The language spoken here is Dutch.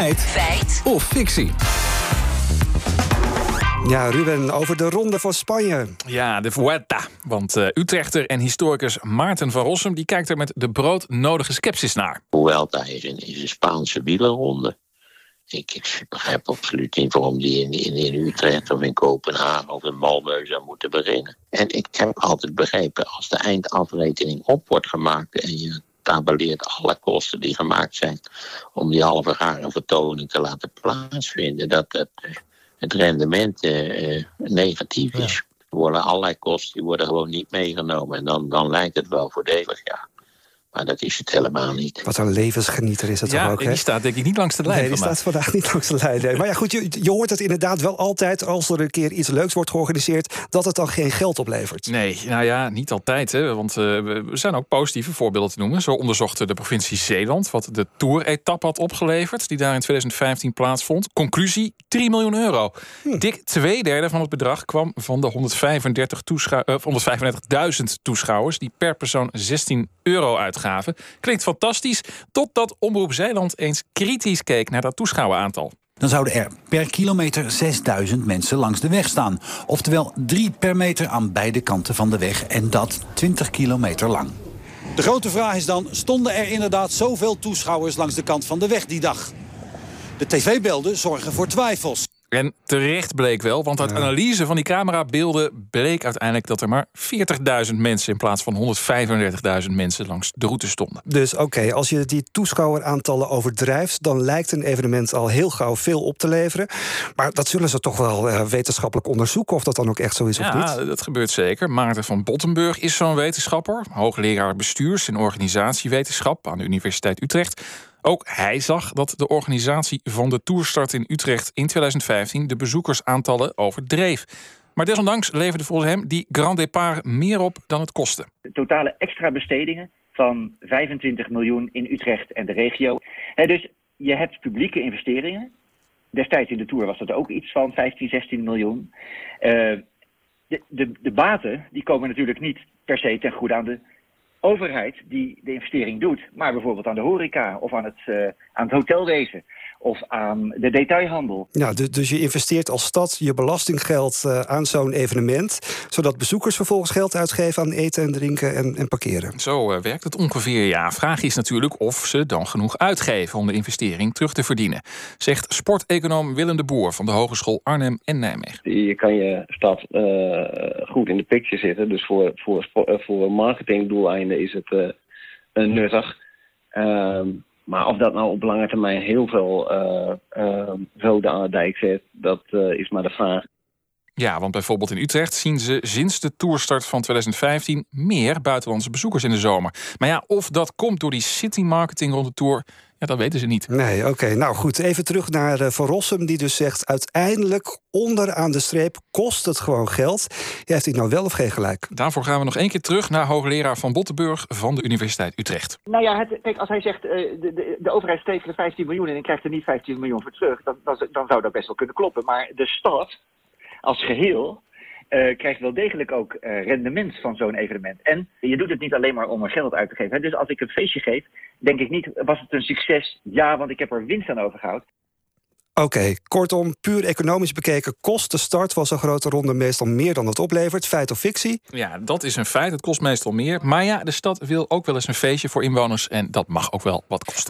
Feit. Feit. Of fictie. Ja, Ruben, over de Ronde van Spanje. Ja, de Vuelta. Want uh, Utrechter en historicus Maarten van Rossum... die kijkt er met de broodnodige sceptisch naar. Vuelta is een, is een Spaanse wielerronde. Ik, ik, begrijp absoluut niet waarom die in, in, in, Utrecht of in Kopenhagen of in Malmö zou moeten beginnen. En ik heb altijd begrepen, als de eindafrekening op wordt gemaakt en je alle kosten die gemaakt zijn om die halve garen vertoning te laten plaatsvinden, dat het, het rendement uh, negatief is. Er worden allerlei kosten die worden gewoon niet meegenomen en dan, dan lijkt het wel voordelig, ja. Maar dat is het helemaal niet. Wat een levensgenieter is het ja, toch ook, hè? die staat denk ik niet langs de lijn Nee, die staat vandaag niet langs de lijn. Nee. Maar ja, goed, je, je, hoort het inderdaad wel altijd... als er een keer iets leuks wordt georganiseerd... dat het dan geen geld oplevert. Nee, nou ja, niet altijd. Hè, want uh, we zijn ook positieve voorbeelden te noemen. Zo onderzocht de provincie Zeeland... wat de Tour-etappe had opgeleverd... die daar in 2015 plaatsvond. Conclusie, 3 miljoen euro. Hm. Dik twee derde van het bedrag kwam van de 135.000 toeschou uh, 135 toeschouwers... die per persoon 16 euro uitgaven. Klinkt fantastisch, totdat Omroep Zeeland eens kritisch keek naar dat toeschouweraantal. Dan zouden er per kilometer 6000 mensen langs de weg staan. Oftewel drie per meter aan beide kanten van de weg. En dat 20 kilometer lang. De grote vraag is dan, stonden er inderdaad zoveel toeschouwers langs de kant van de weg die dag? De tv-beelden zorgen voor twijfels. En terecht bleek wel, want uit analyse van die camerabeelden bleek uiteindelijk dat er maar 40.000 mensen in plaats van 135.000 mensen langs de route stonden. Dus oké, okay, als je die toeschouweraantallen overdrijft, dan lijkt een evenement al heel gauw veel op te leveren. Maar dat zullen ze toch wel uh, wetenschappelijk onderzoeken of dat dan ook echt zo is ja, of niet? Ja, dat gebeurt zeker. Maarten van Bottenburg is zo'n wetenschapper, hoogleraar bestuurs- en organisatiewetenschap aan de Universiteit Utrecht. Ook hij zag dat de organisatie van de Tourstart in Utrecht in 2015 de bezoekersaantallen overdreef. Maar desondanks leverde volgens hem die Grand Départ meer op dan het kostte. De totale extra bestedingen van 25 miljoen in Utrecht en de regio. Dus je hebt publieke investeringen. Destijds in de Tour was dat ook iets van 15, 16 miljoen. Uh, de, de, de baten die komen natuurlijk niet per se ten goede aan de overheid die de investering doet, maar bijvoorbeeld aan de horeca of aan het, uh, aan het hotelwezen of aan de detailhandel. Ja, dus, dus je investeert als stad je belastinggeld uh, aan zo'n evenement, zodat bezoekers vervolgens geld uitgeven aan eten en drinken en, en parkeren. Zo uh, werkt het ongeveer. Ja, vraag is natuurlijk of ze dan genoeg uitgeven om de investering terug te verdienen, zegt sporteconoom Willem de Boer van de Hogeschool Arnhem en Nijmegen. Je kan je stad goed in de picture zitten, dus voor, voor, voor marketingdoeleinden is het uh, nuttig. Uh, maar of dat nou op lange termijn heel veel uh, aan de dijk zet, dat is maar de vraag. Ja, want bijvoorbeeld in Utrecht zien ze sinds de toerstart van 2015 meer buitenlandse bezoekers in de zomer. Maar ja, of dat komt door die city marketing rond de tour, ja, dat weten ze niet. Nee, oké. Okay. Nou goed, even terug naar uh, Van Rossum, die dus zegt... uiteindelijk, onderaan de streep, kost het gewoon geld. Ja, heeft hij nou wel of geen gelijk? Daarvoor gaan we nog één keer terug naar hoogleraar Van Bottenburg... van de Universiteit Utrecht. Nou ja, het, kijk, als hij zegt... Uh, de, de, de overheid steekt er 15 miljoen en ik krijg er niet 15 miljoen voor terug... Dan, dan, dan zou dat best wel kunnen kloppen. Maar de stad als geheel... Uh, krijgt wel degelijk ook uh, rendement van zo'n evenement. En je doet het niet alleen maar om er geld uit te geven. Hè? Dus als ik een feestje geef, denk ik niet, was het een succes? Ja, want ik heb er winst aan overgehouden. Oké, okay. kortom, puur economisch bekeken kost de start van zo'n grote ronde meestal meer dan het oplevert. Feit of fictie? Ja, dat is een feit. Het kost meestal meer. Maar ja, de stad wil ook wel eens een feestje voor inwoners en dat mag ook wel wat kosten.